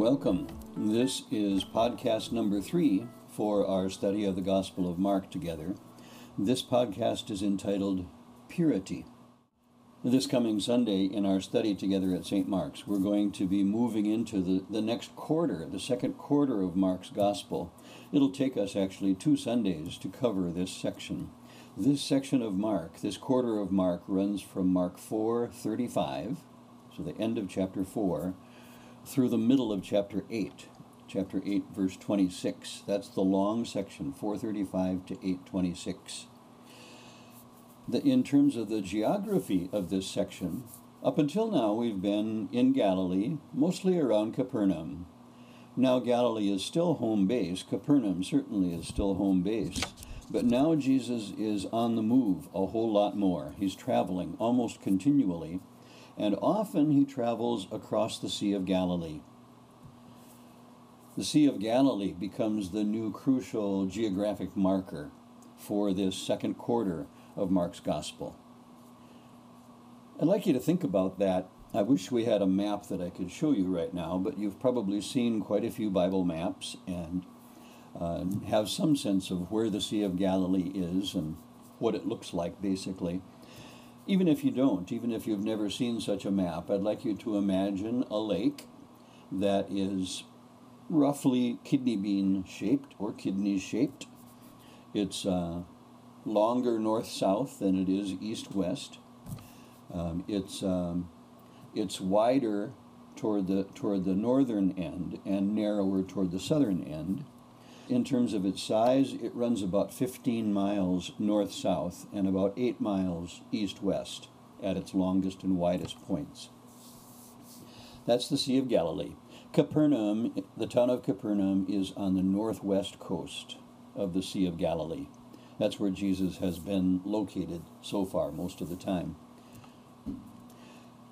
Welcome. This is podcast number three for our study of the Gospel of Mark together. This podcast is entitled Purity. This coming Sunday, in our study together at St. Mark's, we're going to be moving into the, the next quarter, the second quarter of Mark's Gospel. It'll take us actually two Sundays to cover this section. This section of Mark, this quarter of Mark, runs from Mark 4 35, so the end of chapter 4, through the middle of chapter 8, chapter 8, verse 26. That's the long section, 435 to 826. The, in terms of the geography of this section, up until now we've been in Galilee, mostly around Capernaum. Now Galilee is still home base, Capernaum certainly is still home base, but now Jesus is on the move a whole lot more. He's traveling almost continually and often he travels across the Sea of Galilee. The Sea of Galilee becomes the new crucial geographic marker for this second quarter of Mark's Gospel. I'd like you to think about that. I wish we had a map that I could show you right now, but you've probably seen quite a few Bible maps and uh, have some sense of where the Sea of Galilee is and what it looks like, basically. Even if you don't, even if you've never seen such a map, I'd like you to imagine a lake that is roughly kidney bean shaped or kidney shaped. It's uh, longer north south than it is east west. Um, it's um, it's wider toward the toward the northern end and narrower toward the southern end. In terms of its size, it runs about 15 miles north south and about 8 miles east west at its longest and widest points. That's the Sea of Galilee. Capernaum, the town of Capernaum, is on the northwest coast of the Sea of Galilee. That's where Jesus has been located so far, most of the time.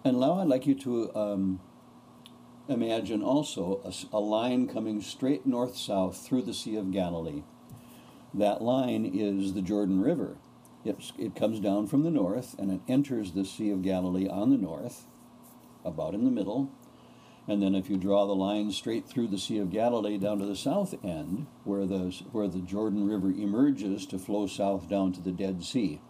And now I'd like you to um, imagine also a, a line coming straight north south through the Sea of Galilee. That line is the Jordan River. It's, it comes down from the north and it enters the Sea of Galilee on the north, about in the middle. And then if you draw the line straight through the Sea of Galilee down to the south end, where the, where the Jordan River emerges to flow south down to the Dead Sea,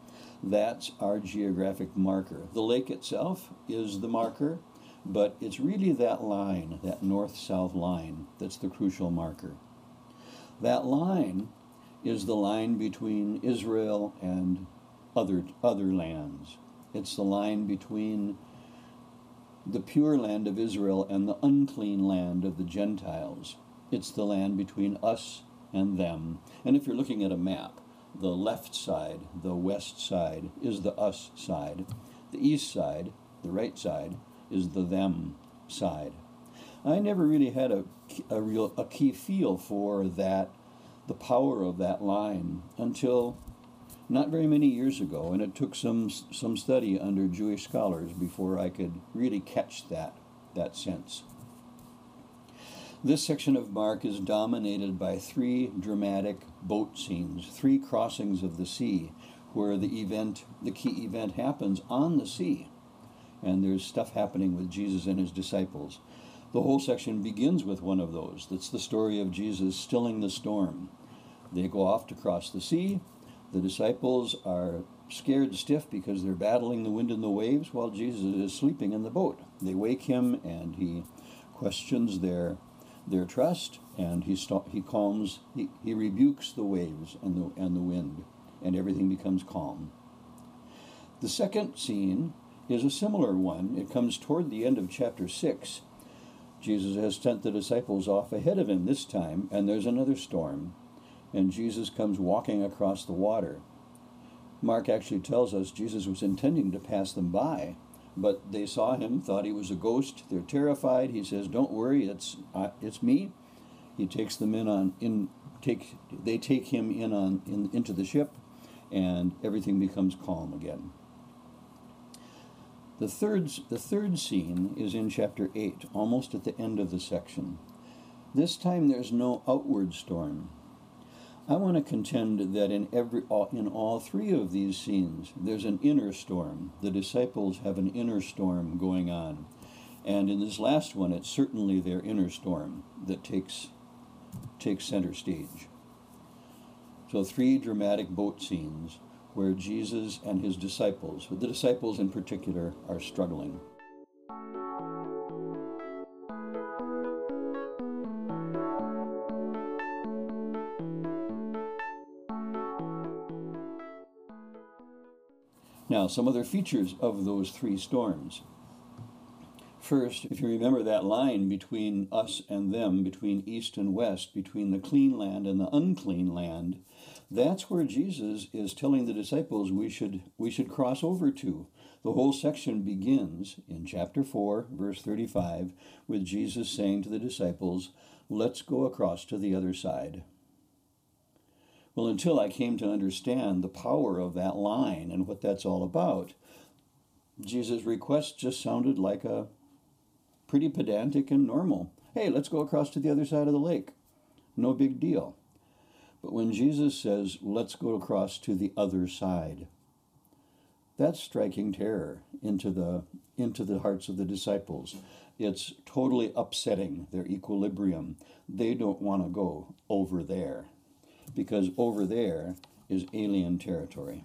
that's our geographic marker. The lake itself is the marker, but it's really that line, that north south line, that's the crucial marker. That line is the line between Israel and other, other lands. It's the line between the pure land of Israel and the unclean land of the Gentiles. It's the land between us and them. And if you're looking at a map, the left side, the west side, is the us side. The east side, the right side, is the them side. I never really had a, a real a key feel for that, the power of that line until not very many years ago, and it took some some study under Jewish scholars before I could really catch that that sense. This section of Mark is dominated by three dramatic boat scenes, three crossings of the sea, where the event, the key event happens on the sea and there's stuff happening with Jesus and his disciples. The whole section begins with one of those. That's the story of Jesus stilling the storm. They go off to cross the sea. The disciples are scared stiff because they're battling the wind and the waves while Jesus is sleeping in the boat. They wake him and he questions their their trust and he he calms he, he rebukes the waves and the and the wind and everything becomes calm. The second scene is a similar one. It comes toward the end of chapter 6. Jesus has sent the disciples off ahead of him this time, and there's another storm, and Jesus comes walking across the water. Mark actually tells us Jesus was intending to pass them by, but they saw him, thought he was a ghost. They're terrified. He says, "Don't worry, it's uh, it's me." He takes them in on in take they take him in on in, into the ship, and everything becomes calm again. The third, the third scene is in chapter 8, almost at the end of the section. This time there's no outward storm. I want to contend that in every in all three of these scenes there's an inner storm. The disciples have an inner storm going on. And in this last one, it's certainly their inner storm that takes, takes center stage. So, three dramatic boat scenes where Jesus and his disciples, the disciples in particular, are struggling. Now, some other features of those three storms. First, if you remember that line between us and them, between east and west, between the clean land and the unclean land, that's where Jesus is telling the disciples we should we should cross over to. The whole section begins in chapter 4, verse 35, with Jesus saying to the disciples, "Let's go across to the other side." Well, until I came to understand the power of that line and what that's all about, Jesus' request just sounded like a pretty pedantic and normal. Hey, let's go across to the other side of the lake. No big deal. But when Jesus says, let's go across to the other side, that's striking terror into the into the hearts of the disciples. It's totally upsetting their equilibrium. They don't want to go over there because over there is alien territory.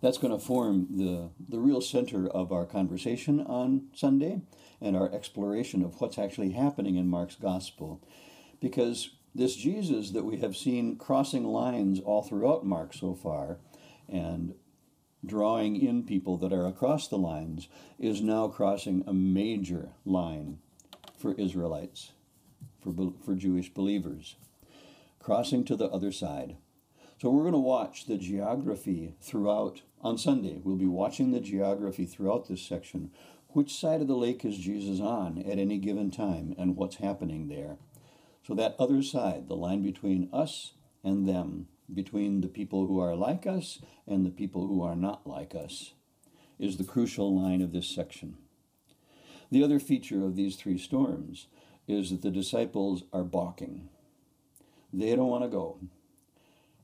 That's going to form the, the real center of our conversation on Sunday and our exploration of what's actually happening in Mark's gospel. Because this Jesus that we have seen crossing lines all throughout Mark so far and drawing in people that are across the lines is now crossing a major line for Israelites, for, for Jewish believers crossing to the other side. So we're going to watch the geography throughout on Sunday. We'll be watching the geography throughout this section. Which side of the lake is Jesus on at any given time and what's happening there? So that other side, the line between us and them, between the people who are like us and the people who are not like us, is the crucial line of this section. The other feature of these three storms is that the disciples are balking. They don't want to go.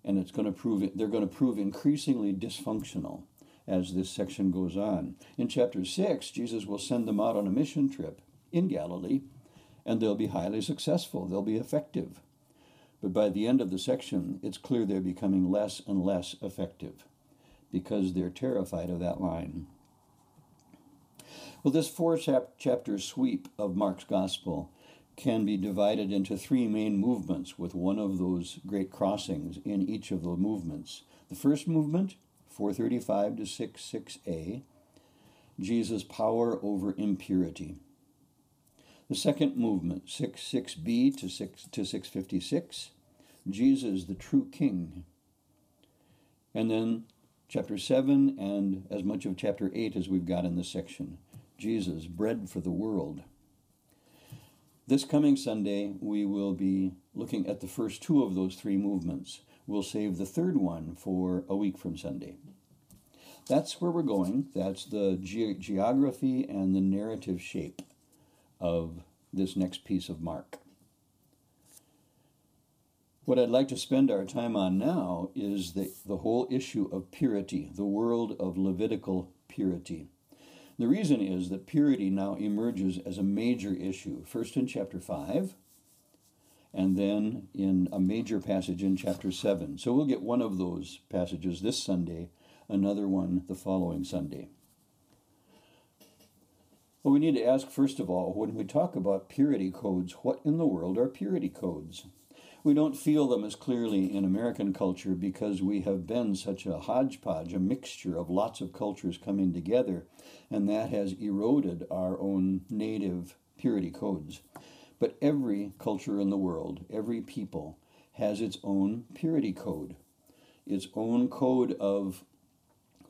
And it's going to prove they're going to prove increasingly dysfunctional as this section goes on. In chapter 6, Jesus will send them out on a mission trip in Galilee, and they'll be highly successful. They'll be effective. But by the end of the section, it's clear they're becoming less and less effective because they're terrified of that line. Well, this four chapter sweep of Mark's gospel can be divided into three main movements, with one of those great crossings in each of the movements. The first movement, 435 to 66a, Jesus' power over impurity. The second movement, 66b to 6 to 656, Jesus the true king. And then chapter 7 and as much of chapter 8 as we've got in this section, Jesus bread for the world. This coming Sunday, we will be looking at the first two of those three movements. We'll save the third one for a week from Sunday. That's where we're going. That's the ge- geography and the narrative shape of this next piece of Mark. What I'd like to spend our time on now is the, the whole issue of purity, the world of Levitical purity. The reason is that purity now emerges as a major issue, first in chapter 5, and then in a major passage in chapter 7. So we'll get one of those passages this Sunday, another one the following Sunday. Well, we need to ask, first of all, when we talk about purity codes, what in the world are purity codes? We don't feel them as clearly in American culture because we have been such a hodgepodge, a mixture of lots of cultures coming together, and that has eroded our own native purity codes. But every culture in the world, every people, has its own purity code, its own code of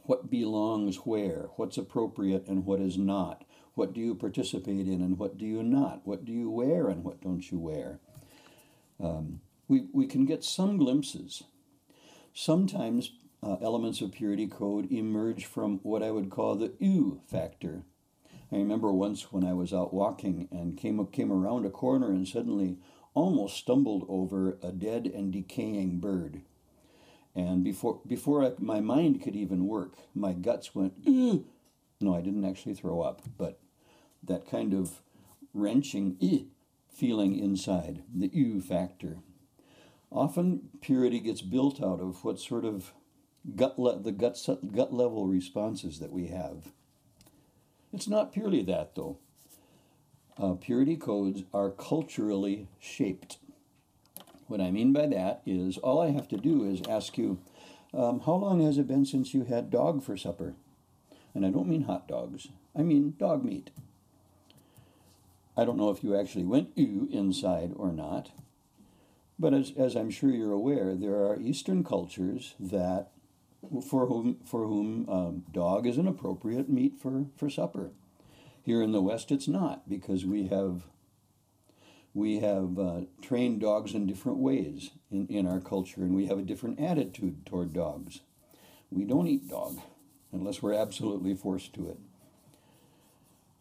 what belongs where, what's appropriate and what is not, what do you participate in and what do you not, what do you wear and what don't you wear. Um, we, we can get some glimpses. Sometimes uh, elements of purity code emerge from what I would call the ew factor. I remember once when I was out walking and came came around a corner and suddenly almost stumbled over a dead and decaying bird. And before before I, my mind could even work, my guts went. Ew. No, I didn't actually throw up, but that kind of wrenching eh, feeling inside, the ew factor. Often purity gets built out of what sort of gut le- the gut, gut level responses that we have. It's not purely that, though. Uh, purity codes are culturally shaped. What I mean by that is all I have to do is ask you, um, how long has it been since you had dog for supper? And I don't mean hot dogs, I mean dog meat. I don't know if you actually went ew inside or not, but as, as I'm sure you're aware, there are Eastern cultures that for whom for whom um, dog is an appropriate meat for, for supper. Here in the West, it's not because we have we have uh, trained dogs in different ways in, in our culture, and we have a different attitude toward dogs. We don't eat dog unless we're absolutely forced to it.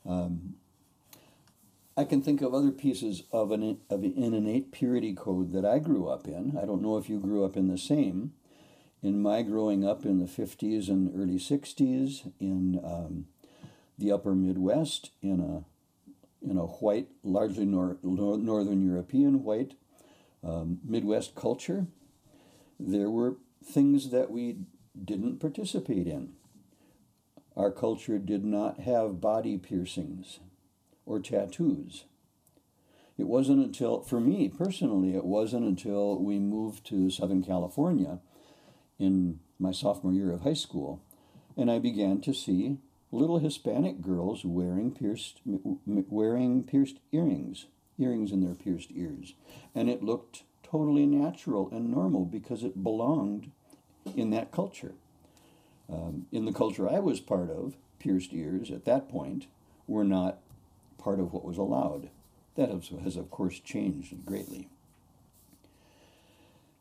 Um, I can think of other pieces of an, of an innate purity code that I grew up in. I don't know if you grew up in the same. In my growing up in the 50s and early 60s, in um, the upper Midwest, in a in a white, largely nor, Northern European white um, Midwest culture, there were things that we didn't participate in. Our culture did not have body piercings or tattoos. It wasn't until, for me personally, it wasn't until we moved to Southern California in my sophomore year of high school and I began to see little Hispanic girls wearing pierced wearing pierced earrings, earrings in their pierced ears, and it looked totally natural and normal because it belonged in that culture. Um, in the culture I was part of, pierced ears at that point were not part of what was allowed. That has, has of course, changed greatly.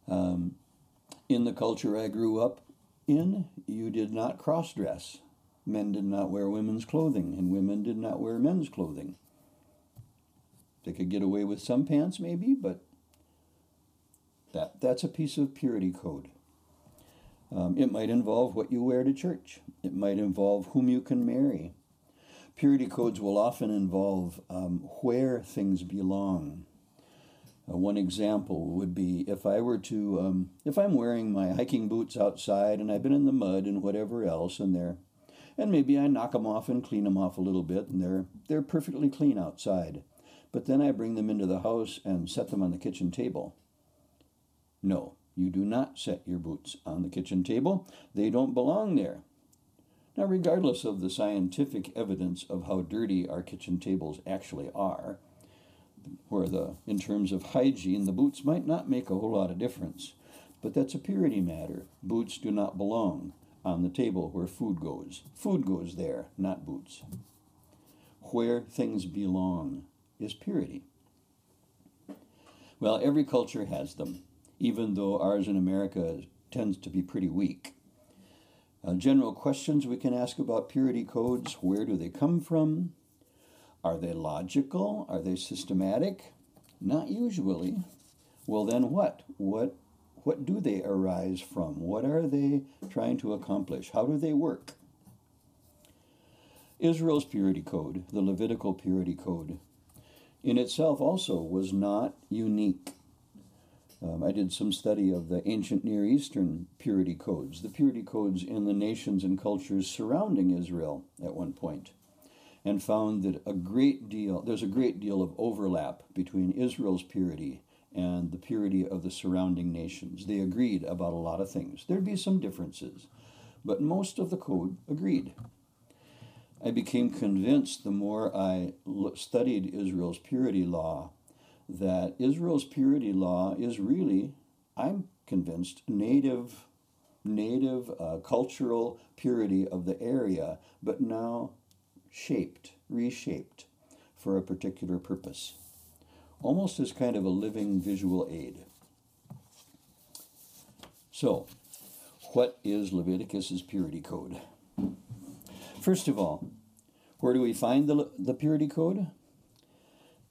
Um, in the culture I grew up in, you did not cross dress men did not wear women's clothing, and women did not wear men's clothing. They could get away with some pants, maybe, but that, that's a piece of purity code. Um, it might involve what you wear to church, it might involve whom you can marry. Purity codes will often involve um, where things belong. Uh, one example would be if I were to, um, if I'm wearing my hiking boots outside and I've been in the mud and whatever else, and they're and maybe I knock them off and clean them off a little bit, and they're they're perfectly clean outside. But then I bring them into the house and set them on the kitchen table. No, you do not set your boots on the kitchen table. They don't belong there. Now, regardless of the scientific evidence of how dirty our kitchen tables actually are, where the in terms of hygiene, the boots might not make a whole lot of difference. But that's a purity matter. Boots do not belong on the table where food goes. Food goes there, not boots. Where things belong is purity. Well, every culture has them, even though ours in America tends to be pretty weak. Uh, general questions we can ask about purity codes where do they come from? Are they logical? Are they systematic? Not usually. Well, then what? What what do they arise from? What are they trying to accomplish? How do they work? Israel's purity code, the Levitical purity code, in itself also was not unique. Um, I did some study of the ancient Near Eastern purity codes, the purity codes in the nations and cultures surrounding Israel at one point, and found that a great deal, there's a great deal of overlap between Israel's purity and the purity of the surrounding nations. They agreed about a lot of things. There'd be some differences, but most of the code agreed. I became convinced the more I studied Israel's purity law that Israel's purity law is really, I'm convinced, native, native uh, cultural purity of the area, but now shaped, reshaped for a particular purpose almost as kind of a living visual aid. So, what is Leviticus's purity code? First of all, where do we find the, the purity code?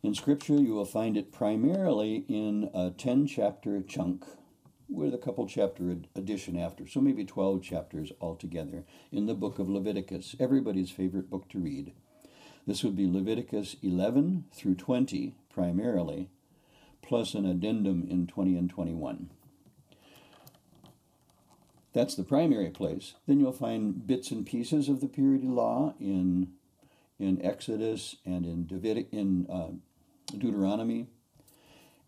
In Scripture, you will find it primarily in a 10 chapter chunk with a couple chapter addition after, so maybe 12 chapters altogether in the book of Leviticus, everybody's favorite book to read. This would be Leviticus 11 through 20 primarily, plus an addendum in 20 and 21. That's the primary place. Then you'll find bits and pieces of the purity law in in Exodus and in Davidic, in uh, Deuteronomy,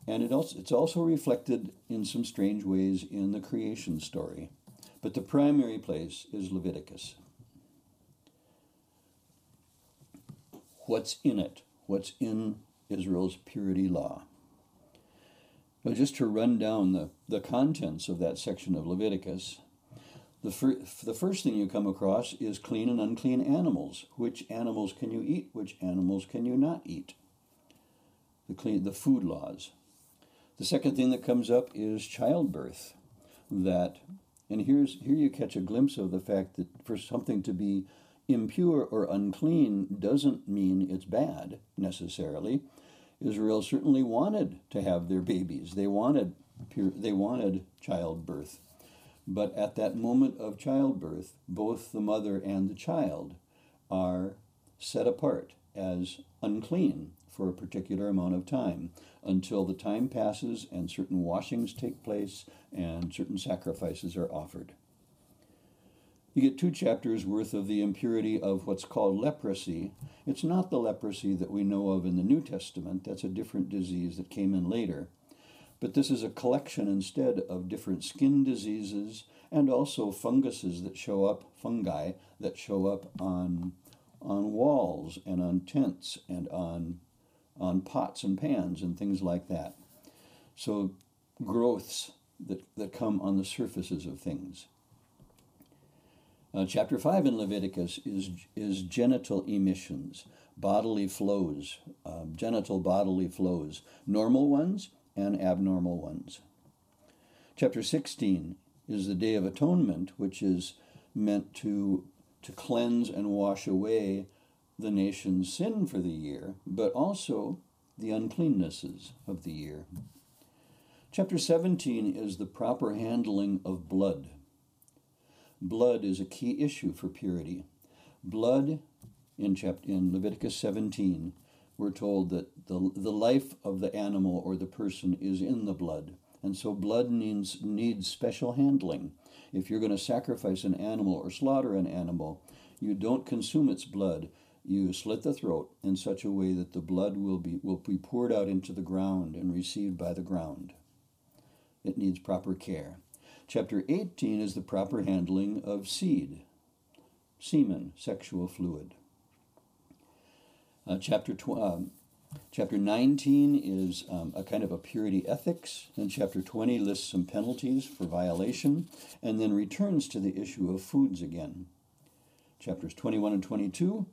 and it also it's also reflected in some strange ways in the creation story. But the primary place is Leviticus. What's in it? What's in Israel's purity law? Well, just to run down the, the contents of that section of Leviticus, the, fir- the first thing you come across is clean and unclean animals. Which animals can you eat? Which animals can you not eat? The, clean, the food laws. The second thing that comes up is childbirth. That, and here's here you catch a glimpse of the fact that for something to be impure or unclean doesn't mean it's bad necessarily. Israel certainly wanted to have their babies. They wanted pure, they wanted childbirth. But at that moment of childbirth, both the mother and the child are set apart as unclean for a particular amount of time until the time passes and certain washings take place and certain sacrifices are offered. You get two chapters worth of the impurity of what's called leprosy. It's not the leprosy that we know of in the New Testament, that's a different disease that came in later. But this is a collection instead of different skin diseases and also funguses that show up, fungi that show up on, on walls and on tents and on, on pots and pans and things like that. So, growths that, that come on the surfaces of things. Uh, chapter 5 in Leviticus is, is genital emissions, bodily flows, uh, genital bodily flows, normal ones and abnormal ones. Chapter 16 is the Day of Atonement, which is meant to, to cleanse and wash away the nation's sin for the year, but also the uncleannesses of the year. Chapter 17 is the proper handling of blood. Blood is a key issue for purity. Blood, in, chapter, in Leviticus 17, we're told that the, the life of the animal or the person is in the blood. And so blood needs, needs special handling. If you're going to sacrifice an animal or slaughter an animal, you don't consume its blood. You slit the throat in such a way that the blood will be, will be poured out into the ground and received by the ground. It needs proper care. Chapter 18 is the proper handling of seed, semen, sexual fluid. Uh, chapter, tw- um, chapter 19 is um, a kind of a purity ethics, and chapter 20 lists some penalties for violation, and then returns to the issue of foods again. Chapters 21 and 22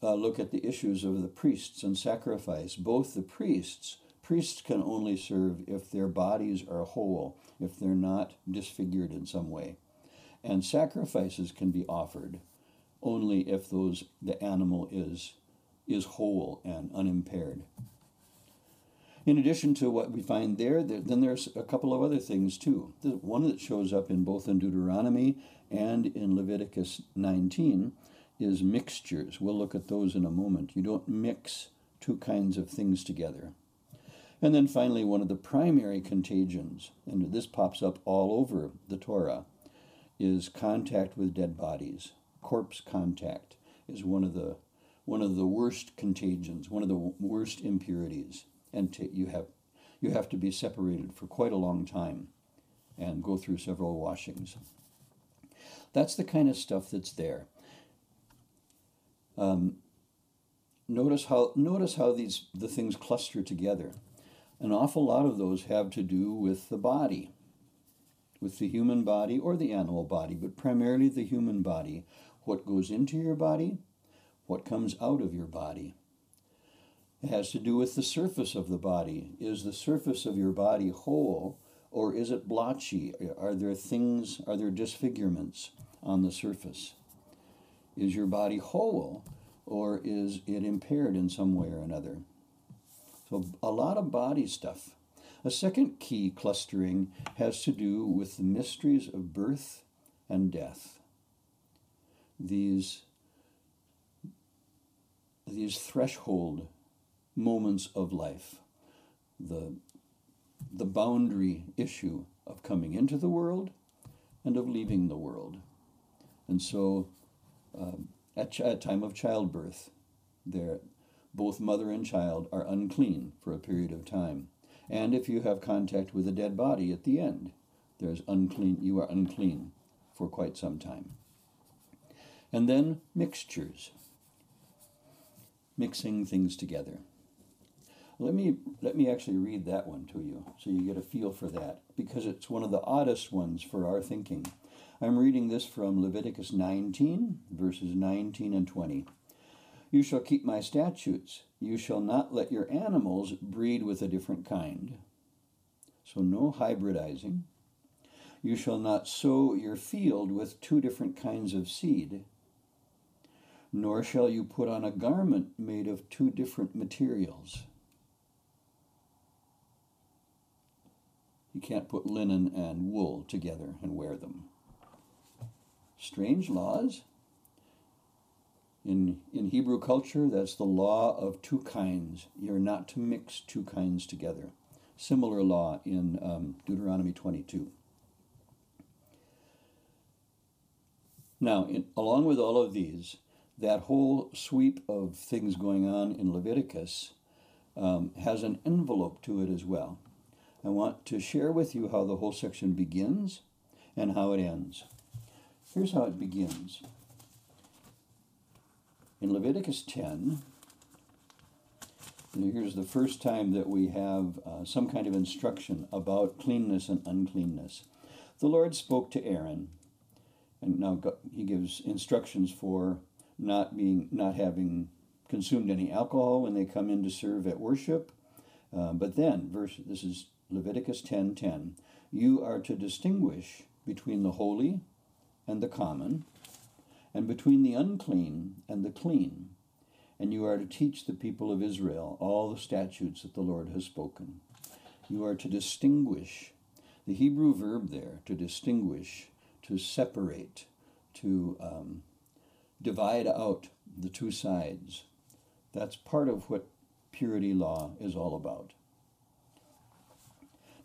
uh, look at the issues of the priests and sacrifice. Both the priests, priests can only serve if their bodies are whole, if they're not disfigured in some way. And sacrifices can be offered only if those the animal is is whole and unimpaired. In addition to what we find there, there, then there's a couple of other things too. One that shows up in both in Deuteronomy and in Leviticus 19 is mixtures. We'll look at those in a moment. You don't mix two kinds of things together. And then finally, one of the primary contagions, and this pops up all over the Torah, is contact with dead bodies. Corpse contact is one of the one of the worst contagions, one of the worst impurities, and you have you have to be separated for quite a long time and go through several washings. That's the kind of stuff that's there. Um, notice how notice how these the things cluster together. An awful lot of those have to do with the body, with the human body or the animal body, but primarily the human body. What goes into your body what comes out of your body. It has to do with the surface of the body. Is the surface of your body whole or is it blotchy? Are there things, are there disfigurements on the surface? Is your body whole or is it impaired in some way or another? So, a lot of body stuff. A second key clustering has to do with the mysteries of birth and death. These these threshold moments of life, the, the boundary issue of coming into the world and of leaving the world. And so, um, at, ch- at time of childbirth, there, both mother and child are unclean for a period of time. And if you have contact with a dead body at the end, there's unclean, you are unclean for quite some time. And then mixtures, mixing things together. Let me let me actually read that one to you so you get a feel for that because it's one of the oddest ones for our thinking. I'm reading this from Leviticus 19 verses 19 and 20. You shall keep my statutes. You shall not let your animals breed with a different kind. So no hybridizing. You shall not sow your field with two different kinds of seed. Nor shall you put on a garment made of two different materials. You can't put linen and wool together and wear them. Strange laws. In, in Hebrew culture, that's the law of two kinds. You're not to mix two kinds together. Similar law in um, Deuteronomy 22. Now, in, along with all of these, that whole sweep of things going on in Leviticus um, has an envelope to it as well. I want to share with you how the whole section begins and how it ends. Here's how it begins. In Leviticus 10, here's the first time that we have uh, some kind of instruction about cleanness and uncleanness. The Lord spoke to Aaron, and now he gives instructions for not being, not having consumed any alcohol when they come in to serve at worship. Uh, but then, verse this is Leviticus 10:10, 10, 10, you are to distinguish between the holy and the common, and between the unclean and the clean. And you are to teach the people of Israel all the statutes that the Lord has spoken. You are to distinguish. The Hebrew verb there, to distinguish, to separate, to um, divide out the two sides. That's part of what purity law is all about.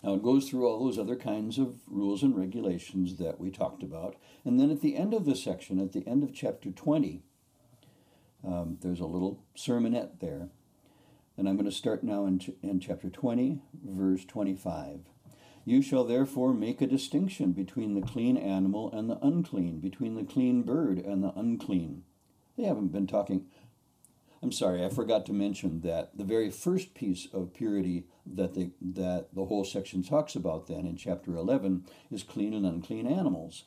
Now it goes through all those other kinds of rules and regulations that we talked about. And then at the end of the section, at the end of chapter 20, um, there's a little sermonette there. And I'm going to start now in, ch- in chapter 20, verse 25. You shall therefore make a distinction between the clean animal and the unclean, between the clean bird and the unclean. They haven't been talking. I'm sorry, I forgot to mention that the very first piece of purity that the, that the whole section talks about then in chapter 11 is clean and unclean animals.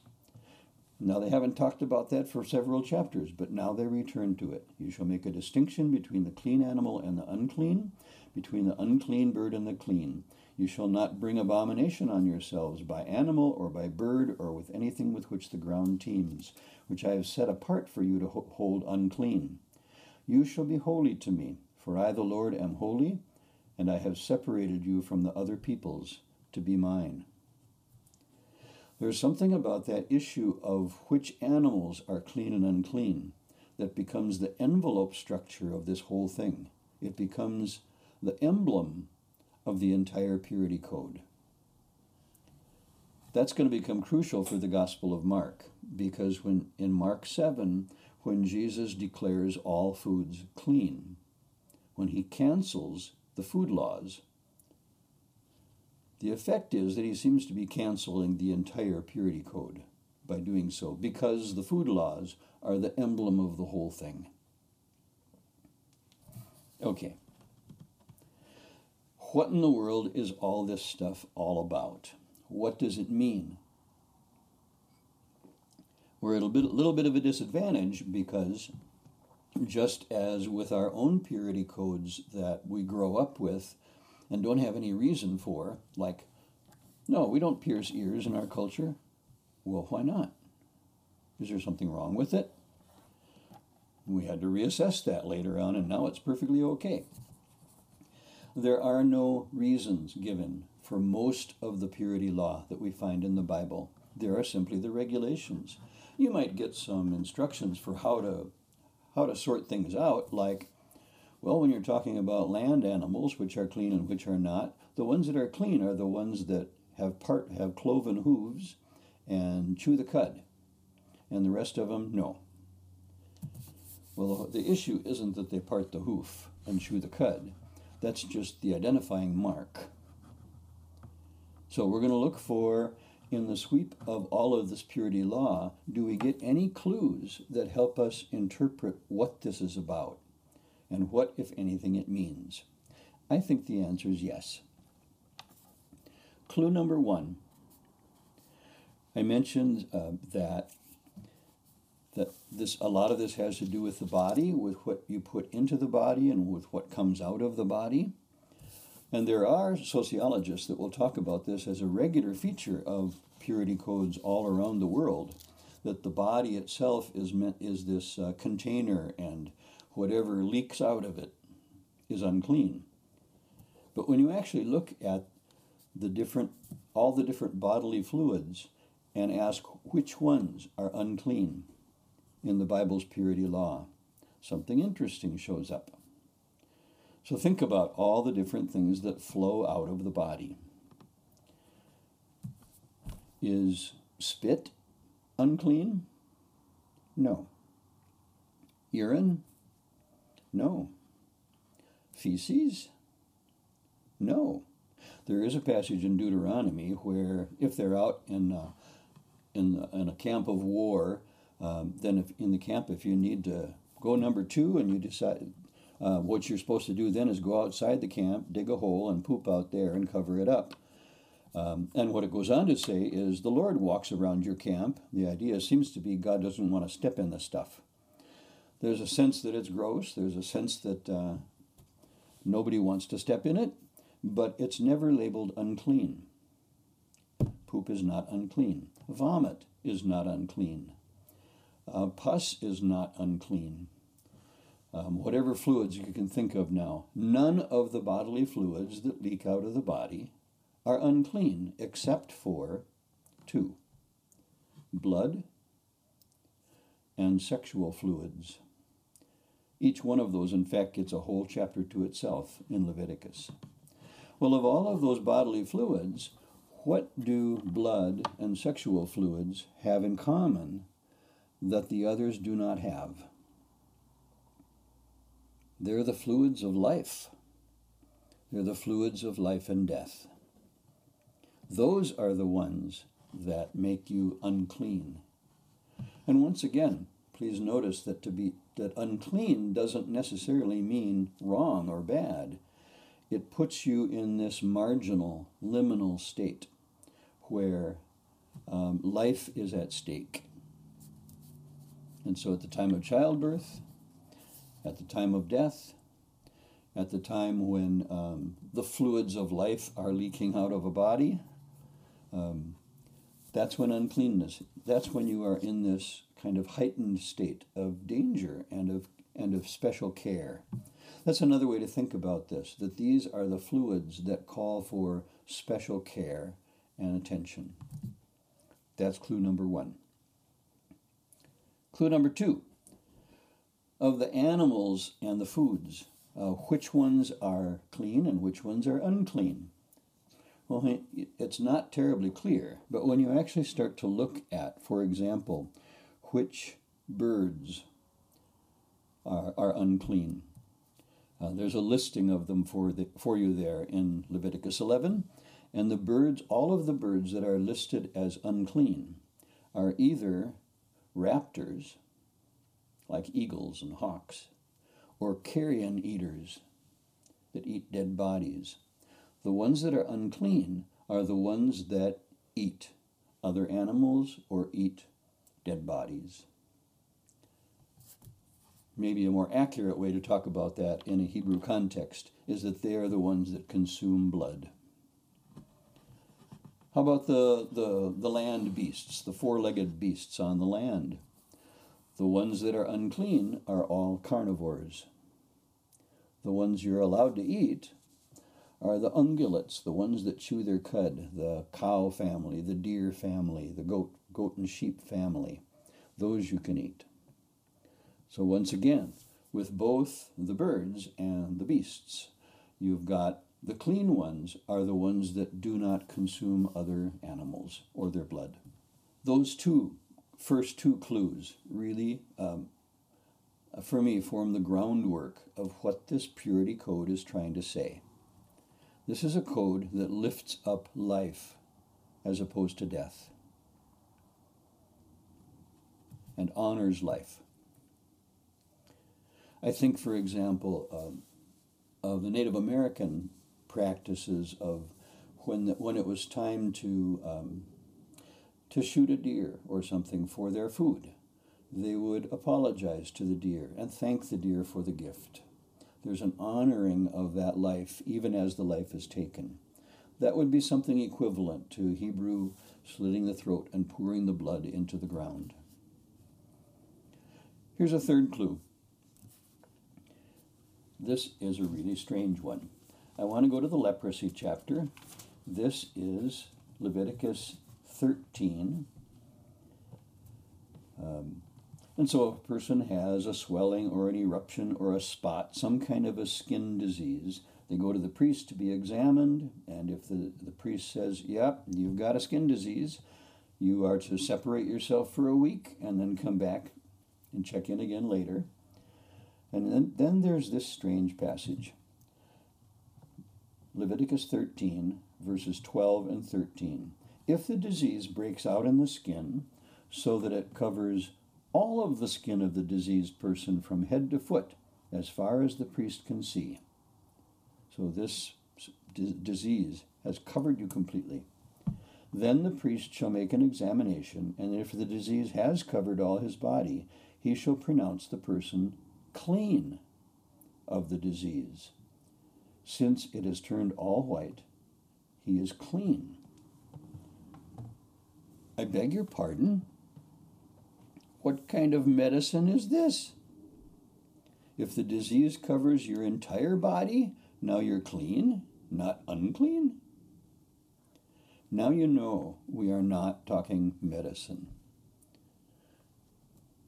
Now, they haven't talked about that for several chapters, but now they return to it. You shall make a distinction between the clean animal and the unclean, between the unclean bird and the clean. You shall not bring abomination on yourselves by animal or by bird or with anything with which the ground teems, which I have set apart for you to hold unclean. You shall be holy to me, for I, the Lord, am holy, and I have separated you from the other peoples to be mine. There's something about that issue of which animals are clean and unclean that becomes the envelope structure of this whole thing. It becomes the emblem of the entire purity code. That's going to become crucial for the Gospel of Mark because when in Mark 7 when Jesus declares all foods clean, when he cancels the food laws, the effect is that he seems to be canceling the entire purity code by doing so because the food laws are the emblem of the whole thing. Okay. What in the world is all this stuff all about? What does it mean? We're at a bit, little bit of a disadvantage because just as with our own purity codes that we grow up with and don't have any reason for, like, no, we don't pierce ears in our culture. Well, why not? Is there something wrong with it? We had to reassess that later on, and now it's perfectly okay. There are no reasons given for most of the purity law that we find in the Bible. There are simply the regulations. You might get some instructions for how to how to sort things out, like Well, when you're talking about land animals, which are clean and which are not, the ones that are clean are the ones that have part have cloven hooves and chew the cud, and the rest of them no. Well, the issue isn't that they part the hoof and chew the cud. That's just the identifying mark. So we're going to look for, in the sweep of all of this purity law, do we get any clues that help us interpret what this is about and what, if anything, it means? I think the answer is yes. Clue number one I mentioned uh, that that this a lot of this has to do with the body, with what you put into the body and with what comes out of the body. And there are sociologists that will talk about this as a regular feature of purity codes all around the world, that the body itself is meant is this uh, container and whatever leaks out of it is unclean. But when you actually look at the different all the different bodily fluids and ask which ones are unclean in the Bible's purity law, something interesting shows up. So think about all the different things that flow out of the body. Is spit unclean? No. Urine? No. Feces? No. There is a passage in Deuteronomy where, if they're out in, uh, in, in a camp of war, um, then if in the camp, if you need to go number two and you decide uh, what you're supposed to do then is go outside the camp, dig a hole, and poop out there and cover it up. Um, and what it goes on to say is the Lord walks around your camp. The idea seems to be God doesn't want to step in the stuff. There's a sense that it's gross, there's a sense that uh, nobody wants to step in it, but it's never labeled unclean. Poop is not unclean. Vomit is not unclean. Uh, pus is not unclean. Um, whatever fluids you can think of now, none of the bodily fluids that leak out of the body are unclean except for two blood and sexual fluids. Each one of those, in fact, gets a whole chapter to itself in Leviticus. Well, of all of those bodily fluids, what do blood and sexual fluids have in common that the others do not have. They're the fluids of life. They're the fluids of life and death. Those are the ones that make you unclean. And once again, please notice that to be that unclean doesn't necessarily mean wrong or bad. It puts you in this marginal, liminal state where um, life is at stake. And so at the time of childbirth, at the time of death, at the time when um, the fluids of life are leaking out of a body, um, that's when uncleanness, that's when you are in this kind of heightened state of danger and of, and of special care. That's another way to think about this that these are the fluids that call for special care and attention. That's clue number one. Clue number two of the animals and the foods, uh, which ones are clean and which ones are unclean? Well, it's not terribly clear, but when you actually start to look at, for example, which birds are, are unclean, uh, there's a listing of them for, the, for you there in Leviticus 11. And the birds, all of the birds that are listed as unclean, are either raptors, like eagles and hawks, or carrion eaters that eat dead bodies. The ones that are unclean are the ones that eat other animals or eat dead bodies. Maybe a more accurate way to talk about that in a Hebrew context is that they are the ones that consume blood. How about the, the, the land beasts, the four legged beasts on the land? The ones that are unclean are all carnivores. The ones you're allowed to eat are the ungulates, the ones that chew their cud, the cow family, the deer family, the goat, goat and sheep family. Those you can eat. So once again, with both the birds and the beasts. You've got the clean ones are the ones that do not consume other animals or their blood. Those two first two clues really, um, for me, form the groundwork of what this purity code is trying to say. This is a code that lifts up life as opposed to death and honors life. I think, for example, um, of the Native American practices of when the, when it was time to um, to shoot a deer or something for their food, they would apologize to the deer and thank the deer for the gift. There's an honoring of that life even as the life is taken. That would be something equivalent to Hebrew slitting the throat and pouring the blood into the ground. Here's a third clue. This is a really strange one. I want to go to the leprosy chapter. This is Leviticus 13. Um, and so, if a person has a swelling or an eruption or a spot, some kind of a skin disease, they go to the priest to be examined. And if the, the priest says, Yep, you've got a skin disease, you are to separate yourself for a week and then come back and check in again later. And then, then there's this strange passage Leviticus 13, verses 12 and 13. If the disease breaks out in the skin so that it covers all of the skin of the diseased person from head to foot, as far as the priest can see. So this d- disease has covered you completely. Then the priest shall make an examination, and if the disease has covered all his body, he shall pronounce the person clean of the disease. Since it has turned all white, he is clean. I beg your pardon? What kind of medicine is this? If the disease covers your entire body, now you're clean, not unclean? Now you know we are not talking medicine.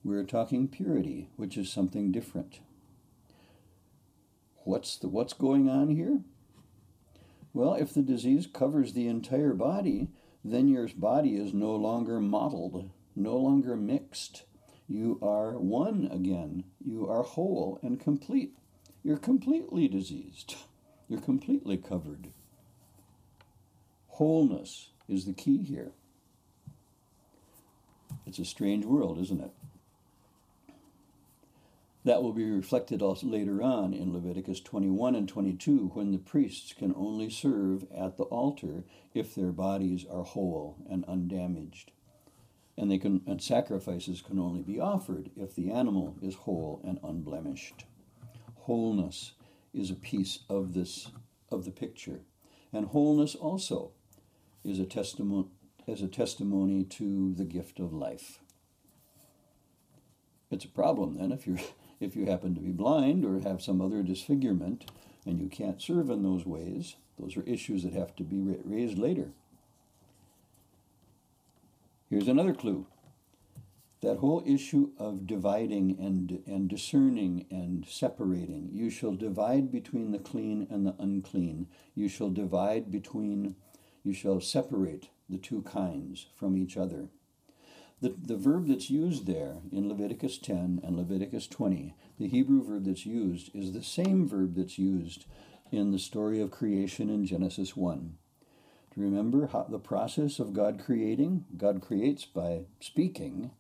We're talking purity, which is something different. What's the what's going on here? Well, if the disease covers the entire body, then your body is no longer mottled, no longer mixed. You are one again. You are whole and complete. You're completely diseased. You're completely covered. Wholeness is the key here. It's a strange world, isn't it? That will be reflected also later on in Leviticus 21 and 22 when the priests can only serve at the altar if their bodies are whole and undamaged. And they can and sacrifices can only be offered if the animal is whole and unblemished. Wholeness is a piece of this of the picture. And wholeness also is a testimony a testimony to the gift of life. It's a problem then if you're if you happen to be blind or have some other disfigurement and you can't serve in those ways, those are issues that have to be raised later. Here's another clue. That whole issue of dividing and, and discerning and separating. You shall divide between the clean and the unclean. You shall divide between, you shall separate the two kinds from each other. The, the verb that's used there in Leviticus 10 and Leviticus 20, the Hebrew verb that's used, is the same verb that's used in the story of creation in Genesis 1. Do you remember how the process of God creating? God creates by speaking,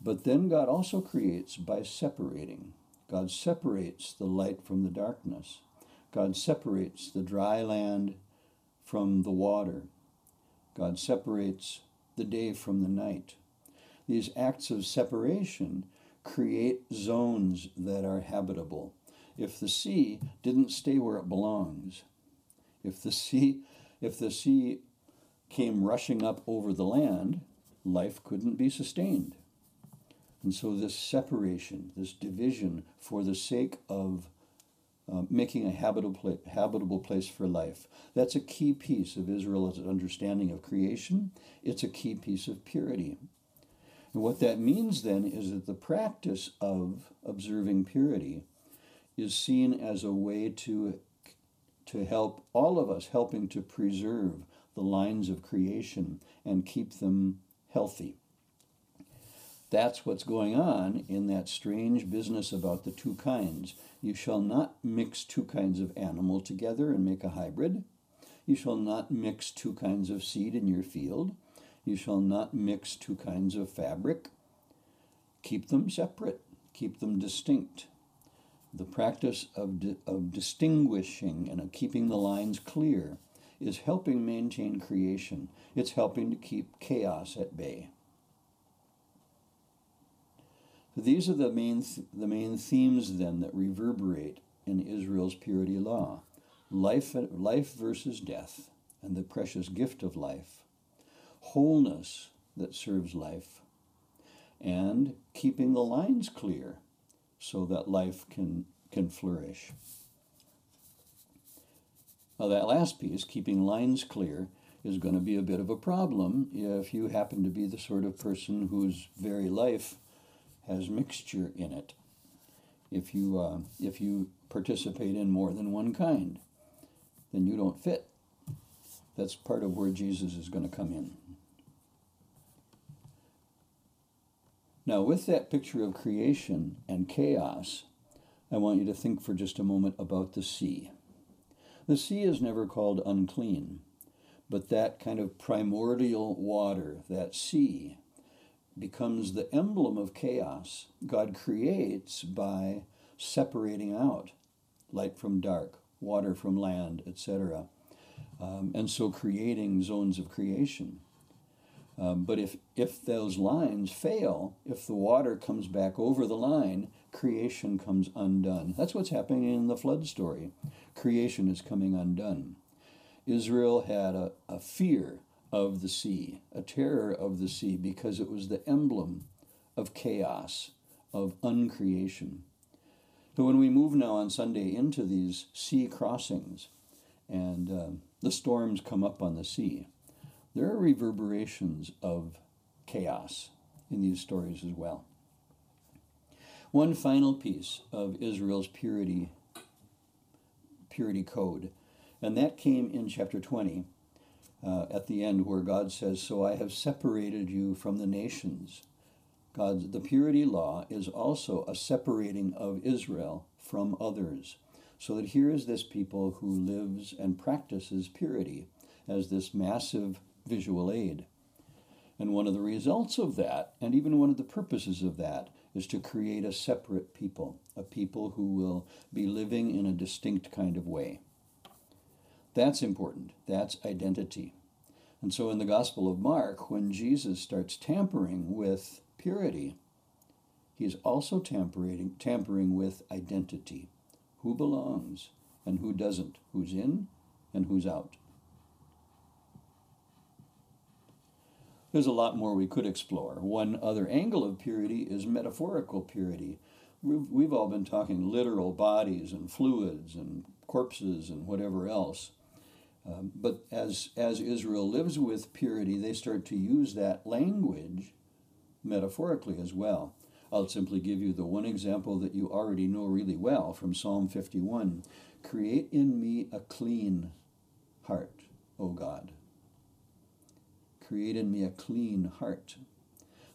but then God also creates by separating. God separates the light from the darkness. God separates the dry land from the water. God separates the day from the night. These acts of separation create zones that are habitable. If the sea didn't stay where it belongs, if the sea if the sea came rushing up over the land, life couldn't be sustained. And so, this separation, this division, for the sake of uh, making a habitable, habitable place for life. That's a key piece of Israel's understanding of creation. It's a key piece of purity. And what that means then is that the practice of observing purity is seen as a way to, to help all of us, helping to preserve the lines of creation and keep them healthy. That's what's going on in that strange business about the two kinds. You shall not mix two kinds of animal together and make a hybrid. You shall not mix two kinds of seed in your field. You shall not mix two kinds of fabric. Keep them separate, keep them distinct. The practice of, di- of distinguishing and of keeping the lines clear is helping maintain creation. It's helping to keep chaos at bay. These are the main, th- the main themes then that reverberate in Israel's purity law life, life versus death, and the precious gift of life, wholeness that serves life, and keeping the lines clear so that life can, can flourish. Now, that last piece, keeping lines clear, is going to be a bit of a problem if you happen to be the sort of person whose very life has mixture in it. If you, uh, if you participate in more than one kind, then you don't fit. That's part of where Jesus is going to come in. Now, with that picture of creation and chaos, I want you to think for just a moment about the sea. The sea is never called unclean, but that kind of primordial water, that sea, becomes the emblem of chaos God creates by separating out light from dark, water from land, etc. Um, and so creating zones of creation. Um, but if, if those lines fail, if the water comes back over the line, creation comes undone. That's what's happening in the flood story. Creation is coming undone. Israel had a, a fear of the sea, a terror of the sea, because it was the emblem of chaos, of uncreation. But when we move now on Sunday into these sea crossings and uh, the storms come up on the sea, there are reverberations of chaos in these stories as well. One final piece of Israel's purity purity code, and that came in chapter 20 uh, at the end where God says, "So I have separated you from the nations." God's the purity law is also a separating of Israel from others. So that here is this people who lives and practices purity as this massive visual aid. And one of the results of that, and even one of the purposes of that, is to create a separate people, a people who will be living in a distinct kind of way. That's important. That's identity. And so in the Gospel of Mark, when Jesus starts tampering with purity, he is also tampering, tampering with identity. Who belongs and who doesn't, who's in and who's out. There's a lot more we could explore. One other angle of purity is metaphorical purity. We've, we've all been talking literal bodies and fluids and corpses and whatever else. Um, but as, as Israel lives with purity, they start to use that language metaphorically as well. I'll simply give you the one example that you already know really well from Psalm 51 Create in me a clean heart, O God create in me a clean heart.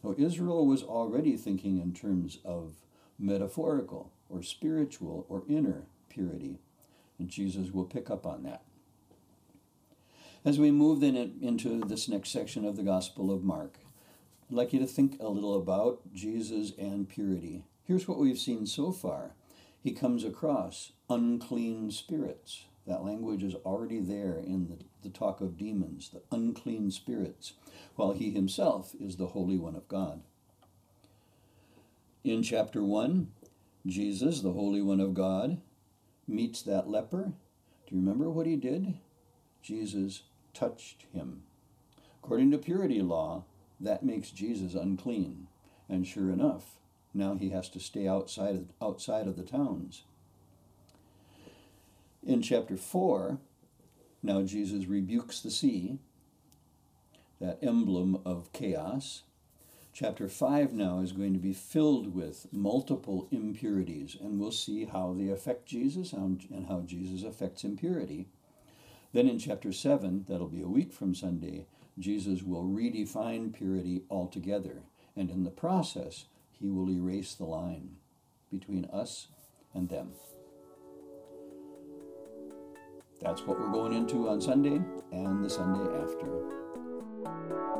Now, Israel was already thinking in terms of metaphorical or spiritual or inner purity, and Jesus will pick up on that. As we move then into this next section of the Gospel of Mark, I'd like you to think a little about Jesus and purity. Here's what we've seen so far. He comes across unclean spirits. That language is already there in the, the talk of demons, the unclean spirits, while he himself is the Holy One of God. In chapter 1, Jesus, the Holy One of God, meets that leper. Do you remember what he did? Jesus touched him. According to purity law, that makes Jesus unclean. And sure enough, now he has to stay outside of, outside of the towns. In chapter 4, now Jesus rebukes the sea, that emblem of chaos. Chapter 5 now is going to be filled with multiple impurities, and we'll see how they affect Jesus and how Jesus affects impurity. Then in chapter 7, that'll be a week from Sunday, Jesus will redefine purity altogether, and in the process, he will erase the line between us and them. That's what we're going into on Sunday and the Sunday after.